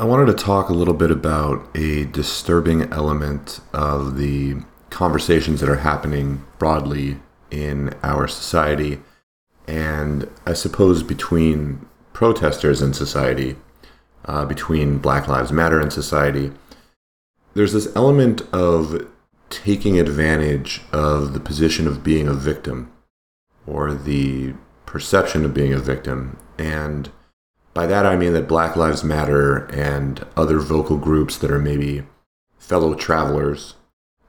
I wanted to talk a little bit about a disturbing element of the conversations that are happening broadly in our society, and I suppose between protesters in society, uh, between Black Lives Matter in society. There's this element of taking advantage of the position of being a victim or the perception of being a victim. And by that, I mean that Black Lives Matter and other vocal groups that are maybe fellow travelers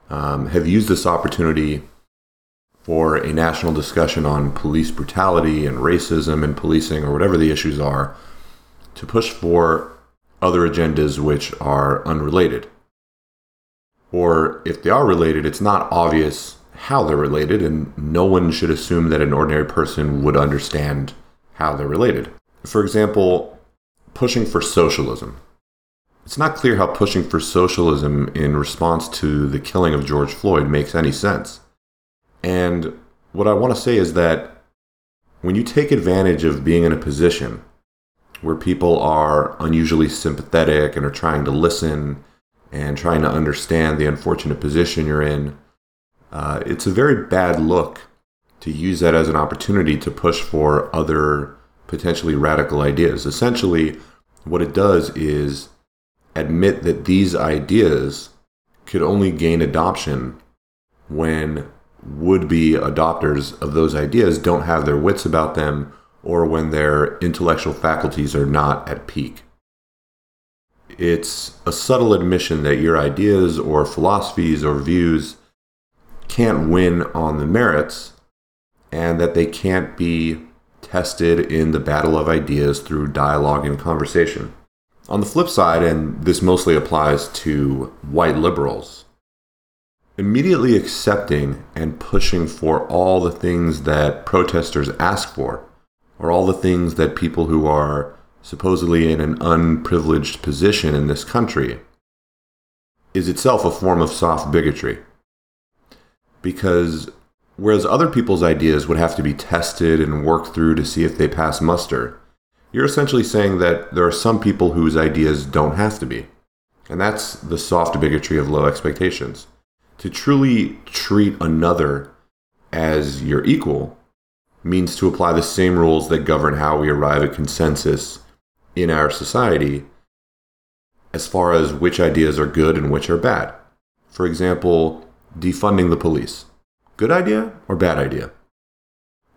um, have used this opportunity for a national discussion on police brutality and racism and policing or whatever the issues are to push for other agendas which are unrelated. Or if they are related, it's not obvious how they're related, and no one should assume that an ordinary person would understand how they're related. For example, pushing for socialism. It's not clear how pushing for socialism in response to the killing of George Floyd makes any sense. And what I want to say is that when you take advantage of being in a position where people are unusually sympathetic and are trying to listen and trying to understand the unfortunate position you're in, uh, it's a very bad look to use that as an opportunity to push for other potentially radical ideas. Essentially, what it does is admit that these ideas could only gain adoption when would be adopters of those ideas don't have their wits about them or when their intellectual faculties are not at peak. It's a subtle admission that your ideas or philosophies or views can't win on the merits and that they can't be tested in the battle of ideas through dialogue and conversation. On the flip side, and this mostly applies to white liberals, immediately accepting and pushing for all the things that protesters ask for, or all the things that people who are supposedly in an unprivileged position in this country, is itself a form of soft bigotry. Because whereas other people's ideas would have to be tested and worked through to see if they pass muster, you're essentially saying that there are some people whose ideas don't have to be. And that's the soft bigotry of low expectations. To truly treat another as your equal means to apply the same rules that govern how we arrive at consensus in our society as far as which ideas are good and which are bad. For example, defunding the police. Good idea or bad idea?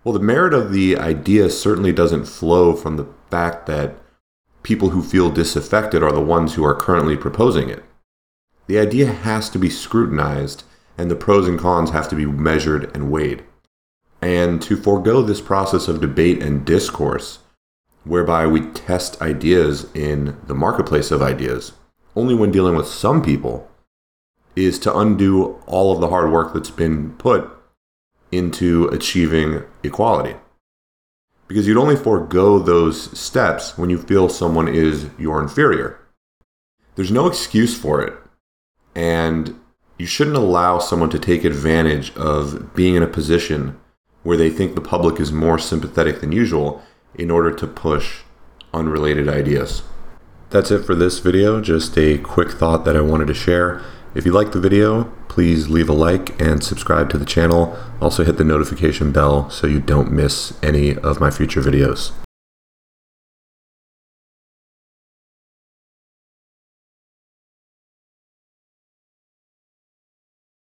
Well, the merit of the idea certainly doesn't flow from the fact that people who feel disaffected are the ones who are currently proposing it. The idea has to be scrutinized, and the pros and cons have to be measured and weighed. And to forego this process of debate and discourse, whereby we test ideas in the marketplace of ideas, only when dealing with some people, is to undo all of the hard work that's been put into achieving equality. Because you'd only forego those steps when you feel someone is your inferior. There's no excuse for it. And you shouldn't allow someone to take advantage of being in a position where they think the public is more sympathetic than usual in order to push unrelated ideas. That's it for this video, just a quick thought that I wanted to share. If you liked the video, please leave a like and subscribe to the channel. Also hit the notification bell so you don't miss any of my future videos.